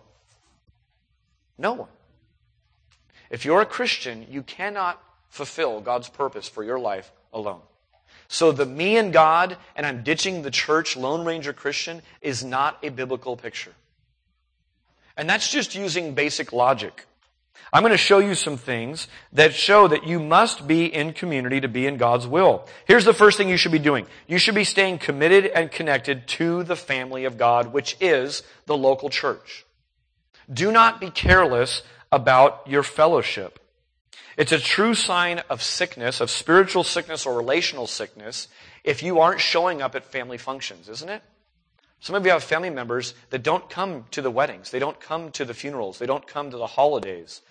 No one. If you're a Christian, you cannot fulfill God's purpose for your life alone. So the me and God and I'm ditching the church Lone Ranger Christian is not a biblical picture. And that's just using basic logic. I'm going to show you some things that show that you must be in community to be in God's will. Here's the first thing you should be doing. You should be staying committed and connected to the family of God, which is the local church. Do not be careless about your fellowship. It's a true sign of sickness, of spiritual sickness or relational sickness, if you aren't showing up at family functions, isn't it? Some of you have family members that don't come to the weddings, they don't come to the funerals, they don't come to the holidays.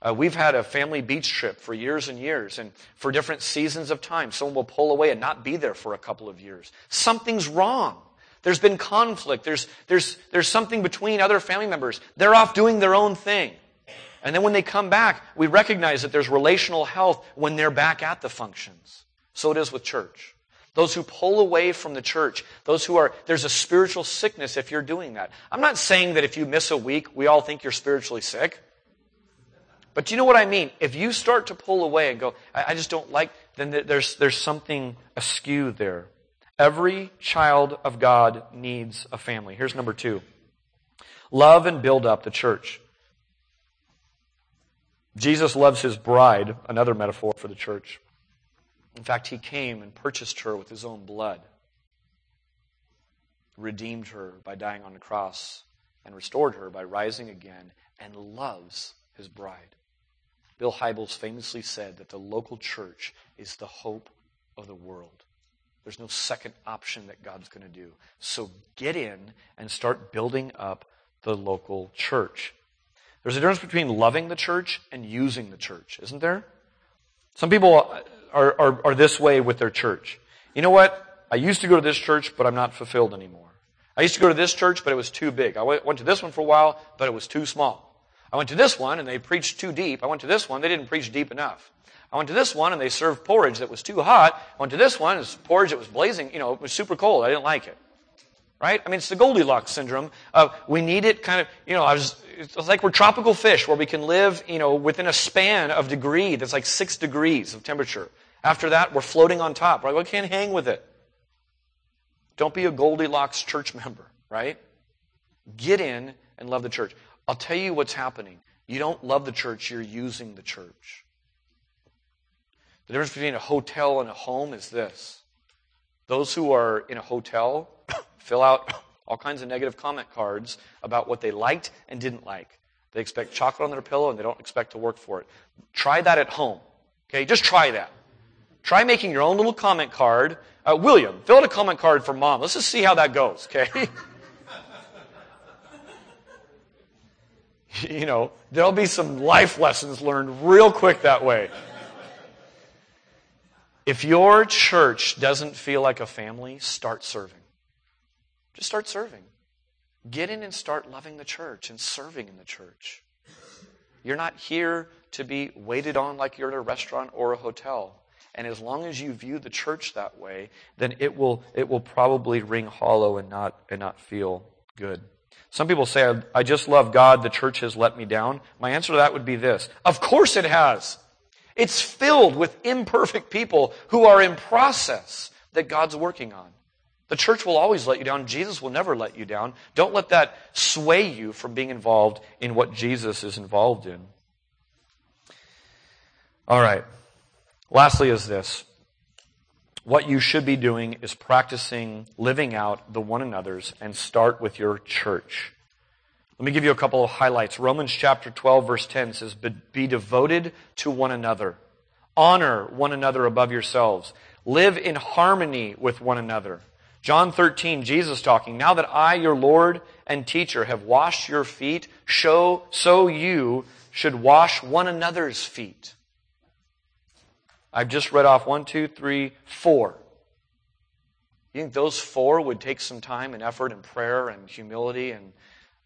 Uh, we've had a family beach trip for years and years, and for different seasons of time, someone will pull away and not be there for a couple of years. Something's wrong. There's been conflict. There's, there's, there's something between other family members. They're off doing their own thing. And then when they come back, we recognize that there's relational health when they're back at the functions. So it is with church. Those who pull away from the church, those who are, there's a spiritual sickness if you're doing that. I'm not saying that if you miss a week, we all think you're spiritually sick. But do you know what I mean? If you start to pull away and go, I, I just don't like, then there's, there's something askew there. Every child of God needs a family. Here's number two. Love and build up the church. Jesus loves his bride, another metaphor for the church. In fact, he came and purchased her with his own blood, redeemed her by dying on the cross, and restored her by rising again, and loves his bride. Bill Hybels famously said that the local church is the hope of the world. There's no second option that God's going to do. So get in and start building up the local church. There's a difference between loving the church and using the church, isn't there? Some people are, are, are this way with their church. You know what? I used to go to this church, but I'm not fulfilled anymore. I used to go to this church, but it was too big. I went to this one for a while, but it was too small. I went to this one and they preached too deep. I went to this one, they didn't preach deep enough. I went to this one and they served porridge that was too hot. I went to this one, it was porridge that was blazing, you know, it was super cold. I didn't like it. Right? I mean, it's the Goldilocks syndrome of we need it kind of, you know, I was, it's like we're tropical fish where we can live, you know, within a span of degree that's like six degrees of temperature. After that, we're floating on top. Right? We oh, can't hang with it. Don't be a Goldilocks church member, right? Get in and love the church. I'll tell you what's happening. You don't love the church, you're using the church. The difference between a hotel and a home is this. Those who are in a hotel fill out all kinds of negative comment cards about what they liked and didn't like. They expect chocolate on their pillow and they don't expect to work for it. Try that at home. Okay, just try that. Try making your own little comment card. Uh, William, fill out a comment card for mom. Let's just see how that goes, okay? you know, there'll be some life lessons learned real quick that way. If your church doesn't feel like a family, start serving. Just start serving. Get in and start loving the church and serving in the church. You're not here to be waited on like you're at a restaurant or a hotel. And as long as you view the church that way, then it will, it will probably ring hollow and not, and not feel good. Some people say, I just love God, the church has let me down. My answer to that would be this. Of course it has. It's filled with imperfect people who are in process that God's working on. The church will always let you down. Jesus will never let you down. Don't let that sway you from being involved in what Jesus is involved in. All right. Lastly, is this. What you should be doing is practicing living out the one another's and start with your church. Let me give you a couple of highlights. Romans chapter 12 verse 10 says, be devoted to one another. Honor one another above yourselves. Live in harmony with one another. John 13, Jesus talking, now that I, your Lord and teacher, have washed your feet, show, so you should wash one another's feet. I've just read off one, two, three, four. You think those four would take some time and effort and prayer and humility and,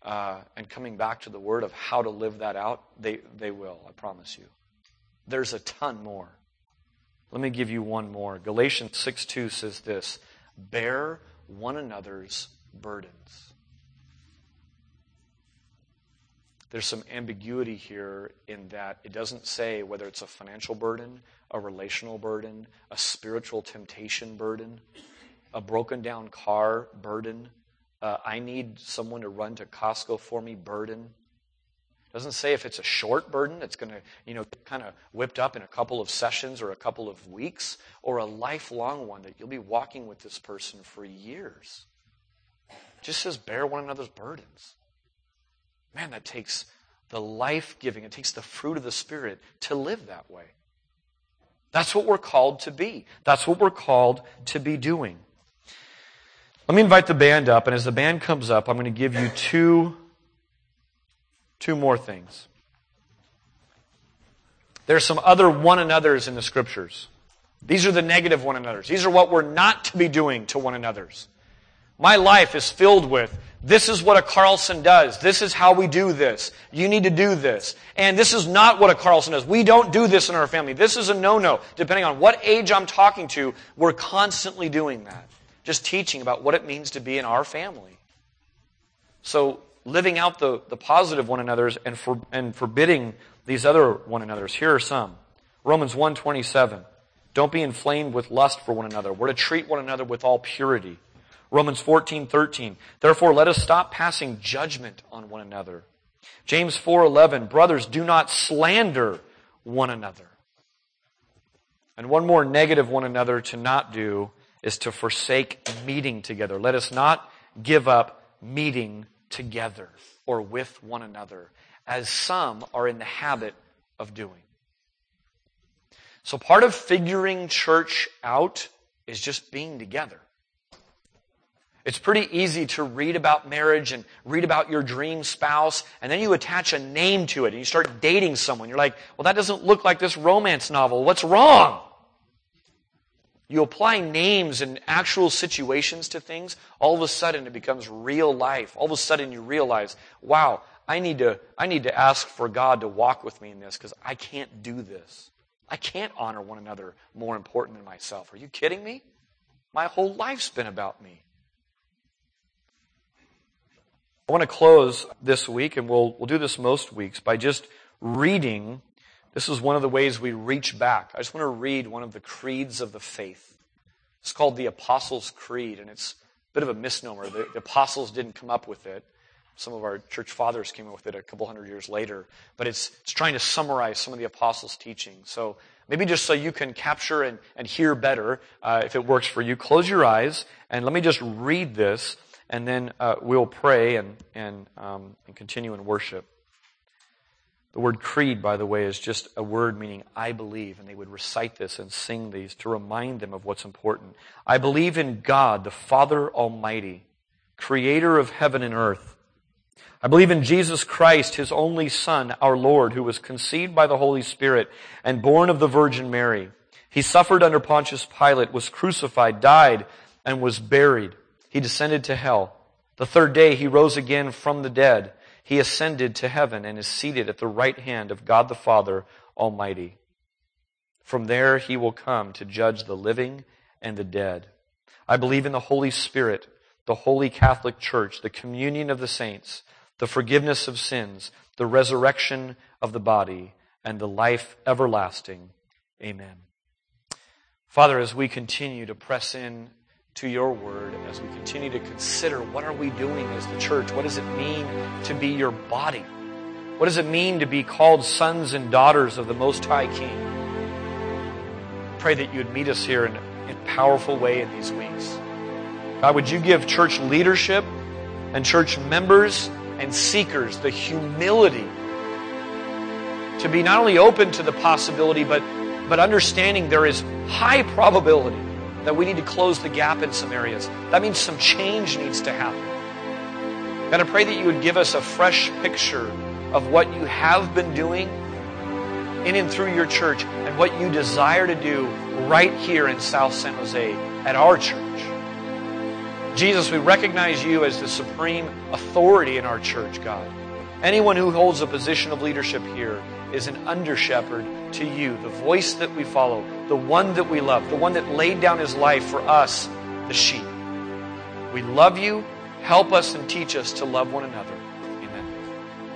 uh, and coming back to the word of how to live that out? They, they will, I promise you. There's a ton more. Let me give you one more. Galatians 6 2 says this Bear one another's burdens. There's some ambiguity here in that it doesn't say whether it's a financial burden a relational burden, a spiritual temptation burden, a broken down car burden, uh, I need someone to run to Costco for me burden. Doesn't say if it's a short burden that's going to, you know, kind of whipped up in a couple of sessions or a couple of weeks, or a lifelong one that you'll be walking with this person for years. It just says bear one another's burdens. Man, that takes the life giving, it takes the fruit of the Spirit to live that way. That's what we're called to be. That's what we're called to be doing. Let me invite the band up, and as the band comes up, I'm going to give you two, two more things. There's some other one another's in the scriptures. These are the negative one another's. These are what we're not to be doing to one another's. My life is filled with this is what a Carlson does. This is how we do this. You need to do this. And this is not what a Carlson does. We don't do this in our family. This is a no-no. Depending on what age I'm talking to, we're constantly doing that. Just teaching about what it means to be in our family. So living out the, the positive one another's and, for, and forbidding these other one another's. Here are some. Romans 127. Don't be inflamed with lust for one another. We're to treat one another with all purity. Romans 14.13. Therefore, let us stop passing judgment on one another. James 4.11. Brothers, do not slander one another. And one more negative one another to not do is to forsake meeting together. Let us not give up meeting together or with one another, as some are in the habit of doing. So part of figuring church out is just being together. It's pretty easy to read about marriage and read about your dream spouse, and then you attach a name to it and you start dating someone. You're like, well, that doesn't look like this romance novel. What's wrong? You apply names and actual situations to things, all of a sudden it becomes real life. All of a sudden you realize, wow, I need to, I need to ask for God to walk with me in this because I can't do this. I can't honor one another more important than myself. Are you kidding me? My whole life's been about me. I want to close this week, and we'll, we'll do this most weeks, by just reading. This is one of the ways we reach back. I just want to read one of the creeds of the faith. It's called the Apostles' Creed, and it's a bit of a misnomer. The, the apostles didn't come up with it. Some of our church fathers came up with it a couple hundred years later. But it's, it's trying to summarize some of the apostles' teaching. So maybe just so you can capture and, and hear better, uh, if it works for you, close your eyes and let me just read this and then uh, we'll pray and, and, um, and continue in worship. The word creed, by the way, is just a word meaning I believe, and they would recite this and sing these to remind them of what's important. I believe in God, the Father Almighty, creator of heaven and earth. I believe in Jesus Christ, his only Son, our Lord, who was conceived by the Holy Spirit and born of the Virgin Mary. He suffered under Pontius Pilate, was crucified, died, and was buried. He descended to hell. The third day he rose again from the dead. He ascended to heaven and is seated at the right hand of God the Father Almighty. From there he will come to judge the living and the dead. I believe in the Holy Spirit, the Holy Catholic Church, the communion of the saints, the forgiveness of sins, the resurrection of the body, and the life everlasting. Amen. Father, as we continue to press in to your word as we continue to consider what are we doing as the church? What does it mean to be your body? What does it mean to be called sons and daughters of the Most High King? Pray that you would meet us here in, in a powerful way in these weeks. God, would you give church leadership and church members and seekers the humility to be not only open to the possibility, but, but understanding there is high probability that we need to close the gap in some areas. That means some change needs to happen. God, I pray that you would give us a fresh picture of what you have been doing in and through your church and what you desire to do right here in South San Jose at our church. Jesus, we recognize you as the supreme authority in our church, God. Anyone who holds a position of leadership here is an under shepherd to you, the voice that we follow, the one that we love, the one that laid down his life for us, the sheep. We love you. Help us and teach us to love one another.